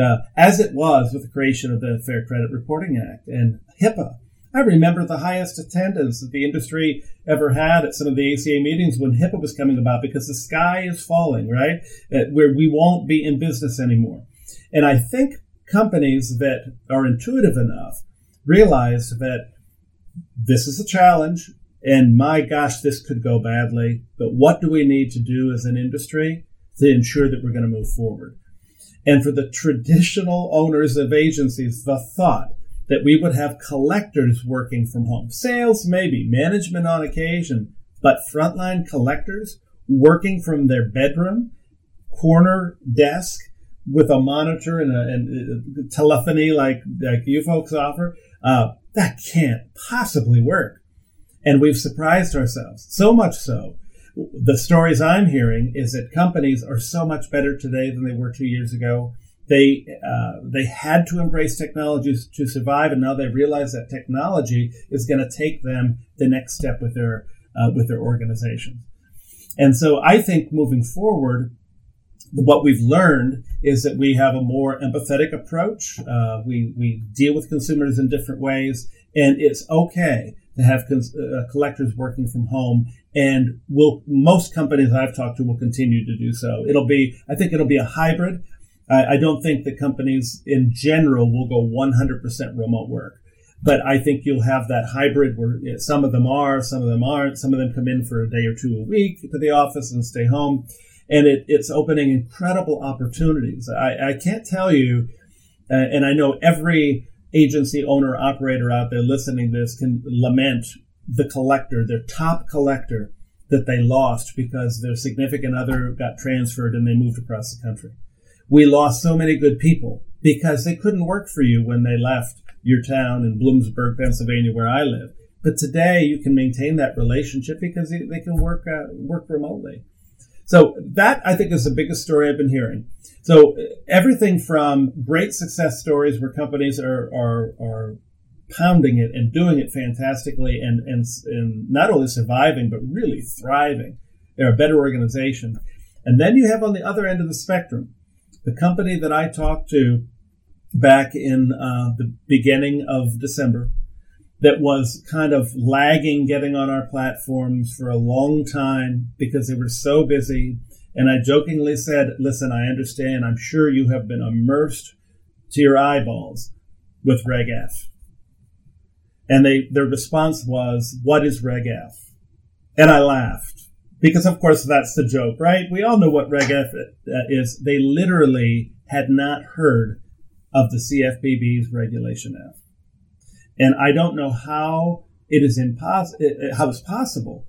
uh, as it was with the creation of the Fair Credit Reporting Act and HIPAA. I remember the highest attendance that the industry ever had at some of the ACA meetings when HIPAA was coming about because the sky is falling, right? Where we won't be in business anymore. And I think companies that are intuitive enough realize that this is a challenge and my gosh, this could go badly. But what do we need to do as an industry to ensure that we're going to move forward? And for the traditional owners of agencies, the thought that we would have collectors working from home. Sales, maybe, management on occasion, but frontline collectors working from their bedroom, corner desk with a monitor and, a, and a telephony like, like you folks offer. Uh, that can't possibly work. And we've surprised ourselves, so much so. The stories I'm hearing is that companies are so much better today than they were two years ago they uh, they had to embrace technology to survive, and now they realize that technology is going to take them the next step with their uh, with their organization. And so, I think moving forward, what we've learned is that we have a more empathetic approach. Uh, we we deal with consumers in different ways, and it's okay to have cons- uh, collectors working from home. And will most companies I've talked to will continue to do so. It'll be I think it'll be a hybrid. I, I don't think that companies in general will go 100% remote work. But I think you'll have that hybrid where some of them are, some of them aren't. Some of them come in for a day or two a week to the office and stay home. And it, it's opening incredible opportunities. I, I can't tell you, uh, and I know every agency owner operator out there listening to this can lament the collector, their top collector that they lost because their significant other got transferred and they moved across the country. We lost so many good people because they couldn't work for you when they left your town in Bloomsburg, Pennsylvania, where I live. But today you can maintain that relationship because they, can work uh, work remotely. So that I think is the biggest story I've been hearing. So everything from great success stories where companies are are, are pounding it and doing it fantastically and, and, and not only surviving, but really thriving. They're a better organization. And then you have on the other end of the spectrum, the company that I talked to back in uh, the beginning of December that was kind of lagging getting on our platforms for a long time because they were so busy. And I jokingly said, listen, I understand. I'm sure you have been immersed to your eyeballs with Reg F. And they, their response was, what is Reg F? And I laughed because of course that's the joke, right? We all know what Reg F is. They literally had not heard of the CFPB's Regulation F. And I don't know how it is impossible, how it's possible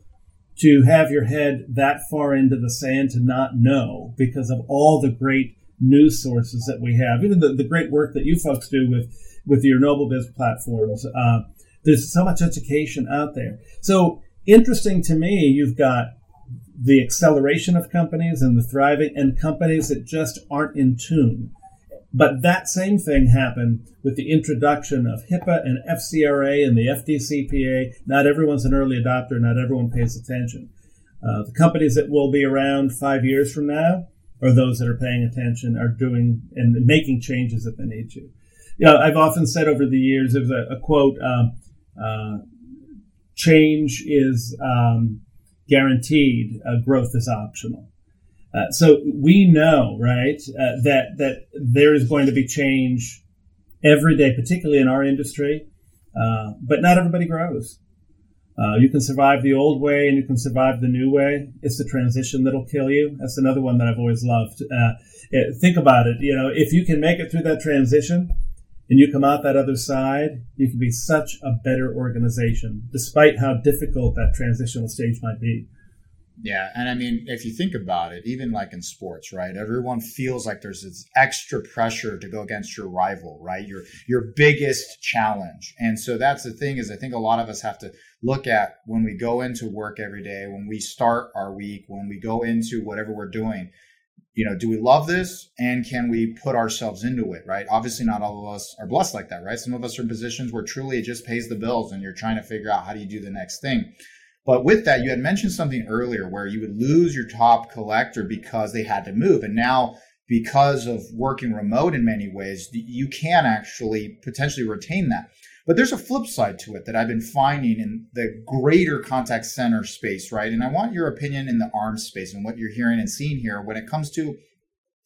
to have your head that far into the sand to not know because of all the great news sources that we have, even the, the great work that you folks do with, with your Nobel Biz platforms. Uh, there's so much education out there. So interesting to me, you've got the acceleration of companies and the thriving and companies that just aren't in tune. But that same thing happened with the introduction of HIPAA and FCRA and the FDCPA. Not everyone's an early adopter. Not everyone pays attention. Uh, the companies that will be around five years from now, or those that are paying attention, are doing and making changes that they need to. You know, I've often said over the years, there's a, a quote, um, uh, change is um, guaranteed, uh, growth is optional. Uh, so we know, right, uh, that that there is going to be change every day, particularly in our industry. Uh, but not everybody grows. Uh, you can survive the old way, and you can survive the new way. It's the transition that'll kill you. That's another one that I've always loved. think about it. You know, if you can make it through that transition, and you come out that other side, you can be such a better organization, despite how difficult that transitional stage might be. Yeah, and I mean, if you think about it, even like in sports, right? Everyone feels like there's this extra pressure to go against your rival, right? Your your biggest challenge. And so that's the thing is I think a lot of us have to look at when we go into work every day, when we start our week, when we go into whatever we're doing, you know, do we love this and can we put ourselves into it, right? Obviously, not all of us are blessed like that, right? Some of us are in positions where truly it just pays the bills and you're trying to figure out how do you do the next thing. But with that, you had mentioned something earlier where you would lose your top collector because they had to move. And now, because of working remote in many ways, you can actually potentially retain that. But there's a flip side to it that I've been finding in the greater contact center space, right? And I want your opinion in the ARM space and what you're hearing and seeing here when it comes to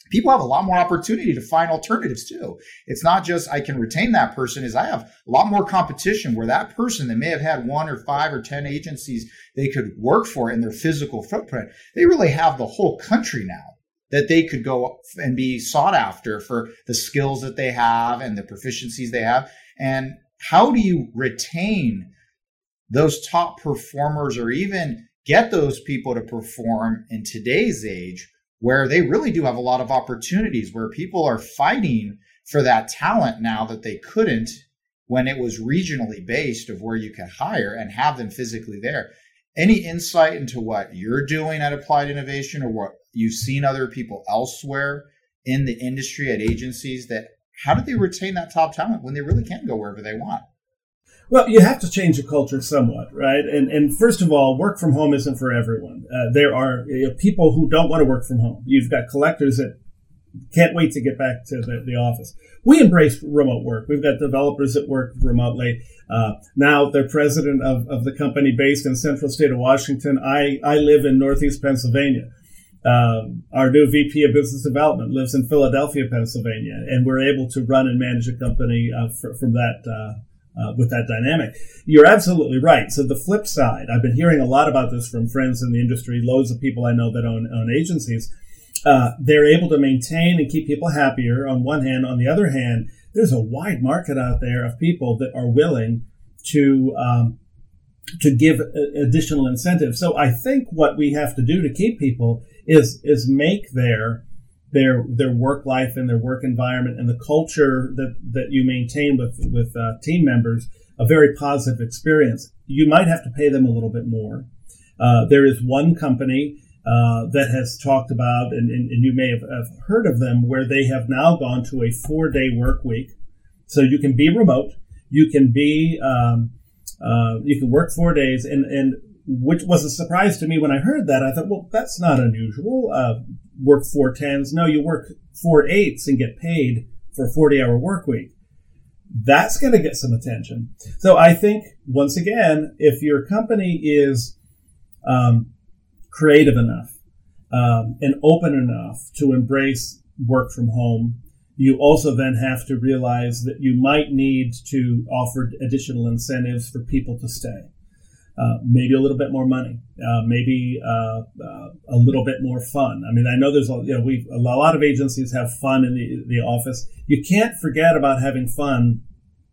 people have a lot more opportunity to find alternatives too. It's not just I can retain that person is I have a lot more competition where that person that may have had one or five or 10 agencies they could work for in their physical footprint, they really have the whole country now that they could go and be sought after for the skills that they have and the proficiencies they have. And how do you retain those top performers or even get those people to perform in today's age where they really do have a lot of opportunities where people are fighting for that talent now that they couldn't when it was regionally based of where you could hire and have them physically there? Any insight into what you're doing at applied innovation or what you've seen other people elsewhere in the industry at agencies that how do they retain that top talent when they really can go wherever they want? Well, you have to change the culture somewhat, right? And and first of all, work from home isn't for everyone. Uh, there are you know, people who don't want to work from home. You've got collectors that can't wait to get back to the, the office. We embrace remote work. We've got developers that work remotely. Uh, now they're president of, of the company based in central state of Washington. I, I live in northeast Pennsylvania. Um, our new VP of Business Development lives in Philadelphia, Pennsylvania, and we're able to run and manage a company uh, for, from that uh, uh, with that dynamic. You're absolutely right. So the flip side, I've been hearing a lot about this from friends in the industry, loads of people I know that own, own agencies. Uh, they're able to maintain and keep people happier on one hand. On the other hand, there's a wide market out there of people that are willing to um, to give additional incentives. So I think what we have to do to keep people is is make their their their work life and their work environment and the culture that that you maintain with with uh, team members a very positive experience. You might have to pay them a little bit more. Uh, there is one company uh, that has talked about, and, and, and you may have, have, heard of them, where they have now gone to a four day work week. So you can be remote, you can be, um, uh, you can work four days, and, and which was a surprise to me when I heard that. I thought, well, that's not unusual. Uh, work four tens. No, you work four eights and get paid for a 40 hour work week. That's going to get some attention. So I think, once again, if your company is um, creative enough um, and open enough to embrace work from home, you also then have to realize that you might need to offer additional incentives for people to stay. Uh, maybe a little bit more money, uh, maybe uh, uh a little bit more fun. I mean, I know there's a, you know we a lot of agencies have fun in the, the office. You can't forget about having fun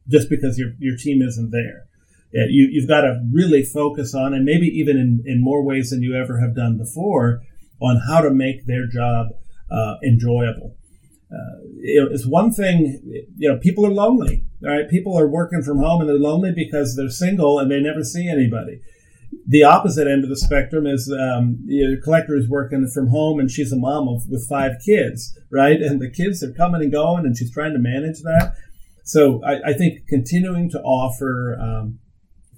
just because your your team isn't there. You, you've got to really focus on, and maybe even in, in more ways than you ever have done before, on how to make their job uh, enjoyable. It's one thing, you know, people are lonely, right? People are working from home and they're lonely because they're single and they never see anybody. The opposite end of the spectrum is um, the collector is working from home and she's a mom of, with five kids, right? And the kids are coming and going and she's trying to manage that. So I, I think continuing to offer um,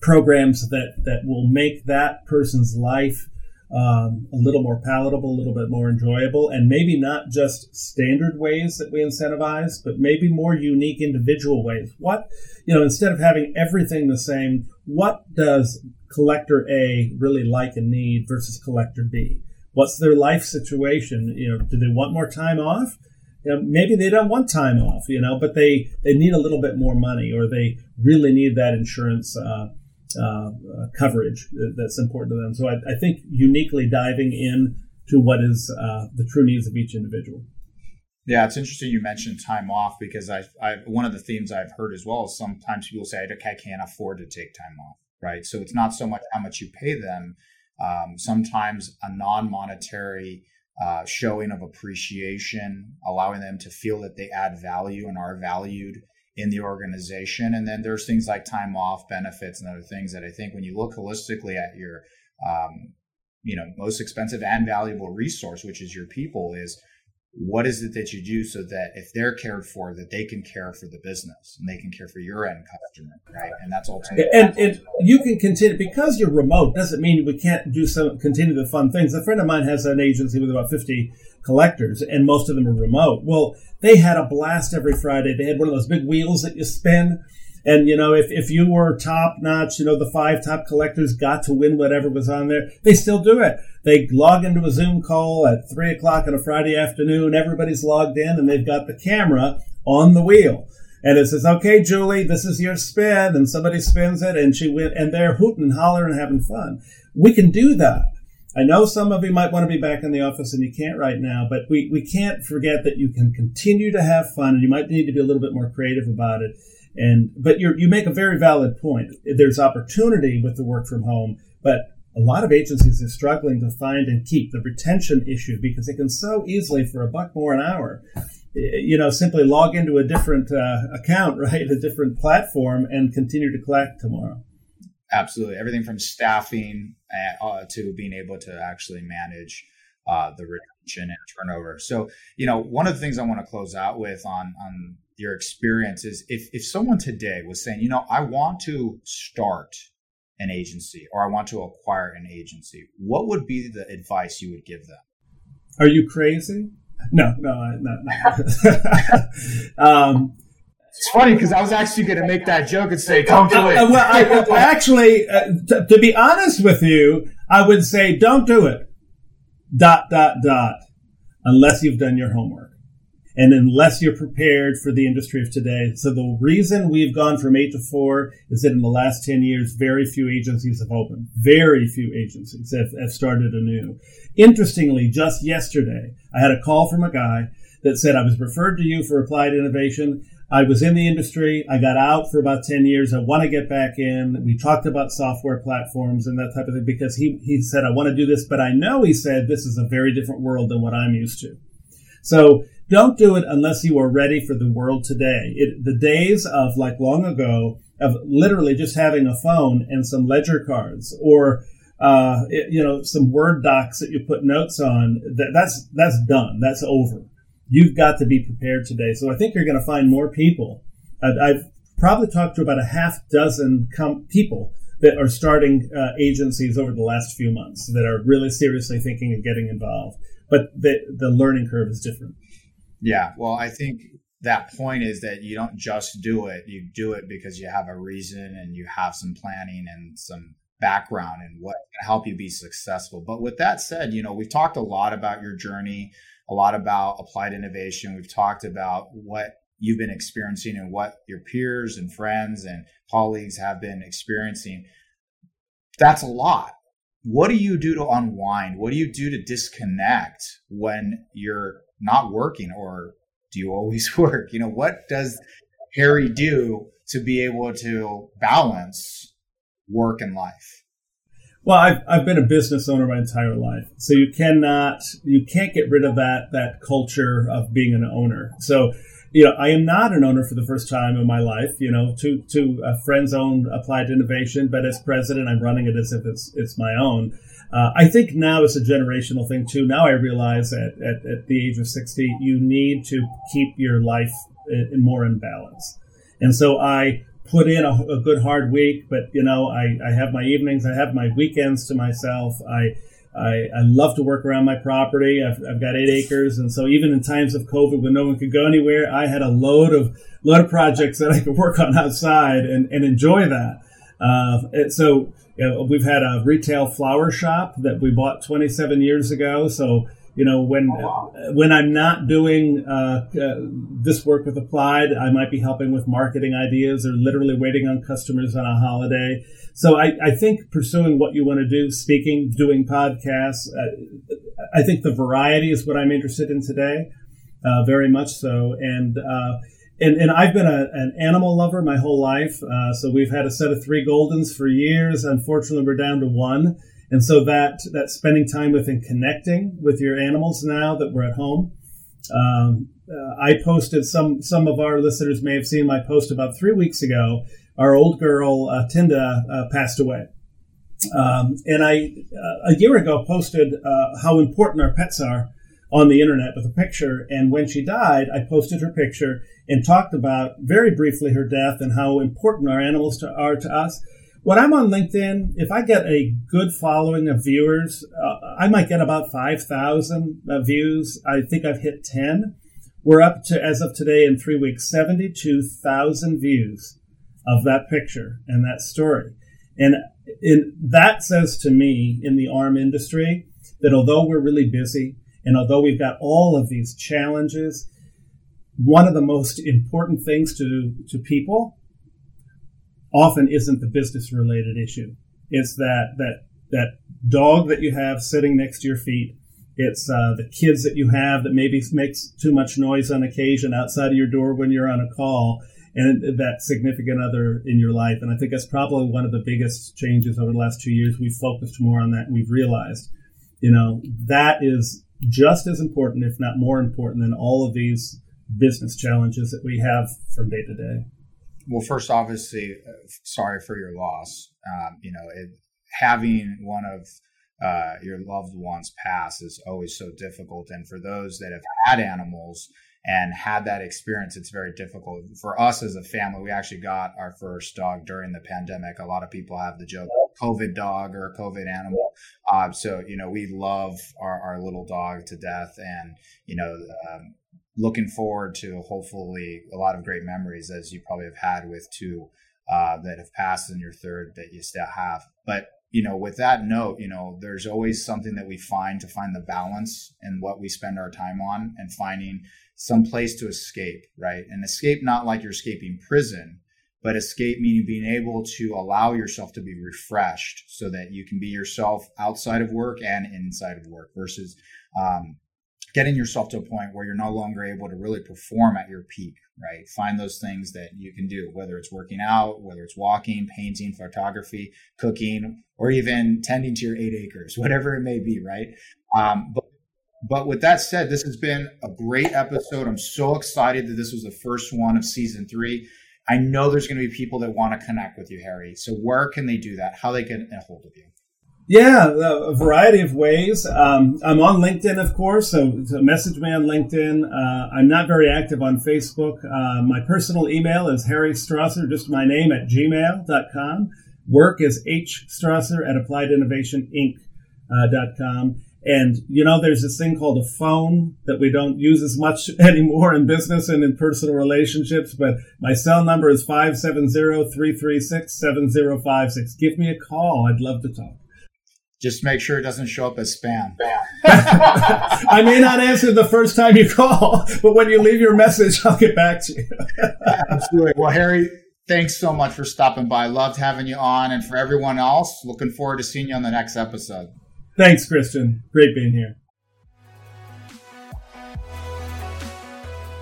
programs that, that will make that person's life um, a little more palatable, a little bit more enjoyable, and maybe not just standard ways that we incentivize, but maybe more unique individual ways. What, you know, instead of having everything the same, what does collector A really like and need versus collector B? What's their life situation? You know, do they want more time off? You know, maybe they don't want time off, you know, but they, they need a little bit more money or they really need that insurance uh, uh, coverage that's important to them. So I, I, think uniquely diving in to what is uh, the true needs of each individual. Yeah, it's interesting you mentioned time off because I, I one of the themes I've heard as well is sometimes people say I can't afford to take time off, right? So it's not so much how much you pay them. Um, sometimes a non-monetary uh, showing of appreciation, allowing them to feel that they add value and are valued in the organization. And then there's things like time off, benefits, and other things that I think when you look holistically at your, um, you know, most expensive and valuable resource, which is your people, is what is it that you do so that if they're cared for, that they can care for the business and they can care for your end customer, right? And that's ultimately and, and you can continue because you're remote doesn't mean we can't do some continue the fun things. A friend of mine has an agency with about fifty collectors, and most of them are remote. Well, they had a blast every Friday. They had one of those big wheels that you spin. And, you know, if, if you were top notch, you know, the five top collectors got to win whatever was on there, they still do it. They log into a Zoom call at three o'clock on a Friday afternoon. Everybody's logged in and they've got the camera on the wheel. And it says, okay, Julie, this is your spin. And somebody spins it and she went, and they're hooting and hollering and having fun. We can do that. I know some of you might want to be back in the office and you can't right now, but we, we can't forget that you can continue to have fun and you might need to be a little bit more creative about it. And, but you you make a very valid point. There's opportunity with the work from home, but a lot of agencies are struggling to find and keep the retention issue because they can so easily for a buck more an hour you know, simply log into a different uh, account, right, a different platform, and continue to collect tomorrow. Absolutely, everything from staffing uh, to being able to actually manage uh, the retention and turnover. So, you know, one of the things I want to close out with on on your experience is if if someone today was saying, you know, I want to start an agency or I want to acquire an agency, what would be the advice you would give them? Are you crazy? No, no, not. um, it's funny because I was actually going to make that joke and say, "Don't do it." Uh, well, I, uh, actually, uh, t- to be honest with you, I would say, "Don't do it." Dot dot dot, unless you've done your homework. And unless you're prepared for the industry of today. So the reason we've gone from eight to four is that in the last 10 years, very few agencies have opened. Very few agencies have, have started anew. Interestingly, just yesterday, I had a call from a guy that said, I was referred to you for applied innovation. I was in the industry. I got out for about 10 years. I want to get back in. We talked about software platforms and that type of thing because he, he said, I want to do this, but I know he said this is a very different world than what I'm used to. So don't do it unless you are ready for the world today. It, the days of like long ago of literally just having a phone and some ledger cards or uh, it, you know some word docs that you put notes on that, that's that's done. That's over. You've got to be prepared today. So i think you're going to find more people. I've, I've probably talked to about a half dozen com- people that are starting uh, agencies over the last few months that are really seriously thinking of getting involved. But the, the learning curve is different. Yeah. Well, I think that point is that you don't just do it, you do it because you have a reason and you have some planning and some background and what can help you be successful. But with that said, you know, we've talked a lot about your journey, a lot about applied innovation. We've talked about what you've been experiencing and what your peers and friends and colleagues have been experiencing. That's a lot what do you do to unwind? What do you do to disconnect when you're not working or do you always work? You know, what does Harry do to be able to balance work and life? Well, I've, I've been a business owner my entire life. So you cannot, you can't get rid of that, that culture of being an owner. So you know, I am not an owner for the first time in my life. You know, to to a friend's own applied innovation, but as president, I'm running it as if it's it's my own. Uh, I think now it's a generational thing too. Now I realize at, at, at the age of 60, you need to keep your life in, more in balance. And so I put in a, a, good hard week, but you know, I, I have my evenings, I have my weekends to myself. I I, I love to work around my property. I've, I've got eight acres, and so even in times of COVID when no one could go anywhere, I had a load of load of projects that I could work on outside and, and enjoy that. Uh, so we've had a retail flower shop that we bought 27 years ago. So you know when oh, wow. when i'm not doing uh, uh, this work with applied i might be helping with marketing ideas or literally waiting on customers on a holiday so i, I think pursuing what you want to do speaking doing podcasts uh, i think the variety is what i'm interested in today uh, very much so and uh, and, and I've been a, an animal lover my whole life. Uh, so we've had a set of three Goldens for years. Unfortunately, we're down to one. And so that that spending time with and connecting with your animals now that we're at home. Um, uh, I posted some some of our listeners may have seen my post about three weeks ago. Our old girl uh, Tinda uh, passed away, um, and I uh, a year ago posted uh, how important our pets are on the internet with a picture. And when she died, I posted her picture and talked about very briefly her death and how important our animals to, are to us. When I'm on LinkedIn, if I get a good following of viewers, uh, I might get about 5,000 uh, views. I think I've hit 10. We're up to, as of today in three weeks, 72,000 views of that picture and that story. And in, that says to me in the ARM industry that although we're really busy and although we've got all of these challenges, one of the most important things to, to people often isn't the business related issue. It's that that that dog that you have sitting next to your feet. It's uh, the kids that you have that maybe makes too much noise on occasion outside of your door when you're on a call, and that significant other in your life. And I think that's probably one of the biggest changes over the last two years. We've focused more on that, and we've realized, you know, that is just as important, if not more important, than all of these business challenges that we have from day to day well, first, obviously, uh, sorry for your loss. Um, you know, it, having one of uh, your loved ones pass is always so difficult. And for those that have had animals and had that experience, it's very difficult. For us as a family, we actually got our first dog during the pandemic. A lot of people have the joke COVID dog or COVID animal. Uh, so, you know, we love our, our little dog to death. And, you know, um, looking forward to hopefully a lot of great memories as you probably have had with two uh, that have passed in your third that you still have. But you know, with that note, you know, there's always something that we find to find the balance in what we spend our time on and finding some place to escape, right? And escape not like you're escaping prison, but escape meaning being able to allow yourself to be refreshed so that you can be yourself outside of work and inside of work versus um, getting yourself to a point where you're no longer able to really perform at your peak, right? Find those things that you can do, whether it's working out, whether it's walking, painting, photography, cooking, or even tending to your eight acres, whatever it may be, right? Um, but but with that said, this has been a great episode. I'm so excited that this was the first one of season three. I know there's going to be people that want to connect with you, Harry. So where can they do that? How they get a hold of you? Yeah, a variety of ways. Um, I'm on LinkedIn, of course, so, so message me on LinkedIn. Uh, I'm not very active on Facebook. Uh, my personal email is Harry Strasser, just my name at gmail.com. Work is H Strasser at applied appliedinnovationinc.com. Uh, and, you know, there's this thing called a phone that we don't use as much anymore in business and in personal relationships, but my cell number is 570-336-7056. Give me a call. I'd love to talk. Just make sure it doesn't show up as spam. I may not answer the first time you call, but when you leave your message, I'll get back to you. Absolutely. Well, Harry, thanks so much for stopping by. Loved having you on. And for everyone else, looking forward to seeing you on the next episode. Thanks, Christian. Great being here.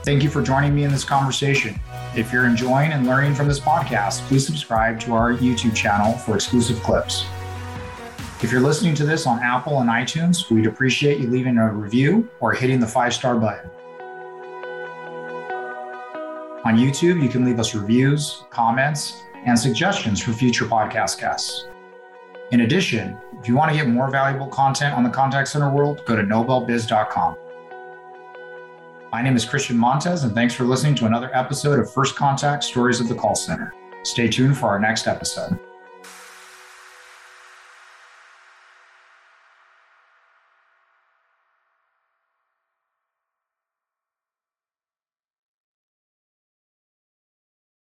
Thank you for joining me in this conversation. If you're enjoying and learning from this podcast, please subscribe to our YouTube channel for exclusive clips. If you're listening to this on Apple and iTunes, we'd appreciate you leaving a review or hitting the five star button. On YouTube, you can leave us reviews, comments, and suggestions for future podcast guests. In addition, if you want to get more valuable content on the contact center world, go to nobelbiz.com. My name is Christian Montez, and thanks for listening to another episode of First Contact Stories of the Call Center. Stay tuned for our next episode.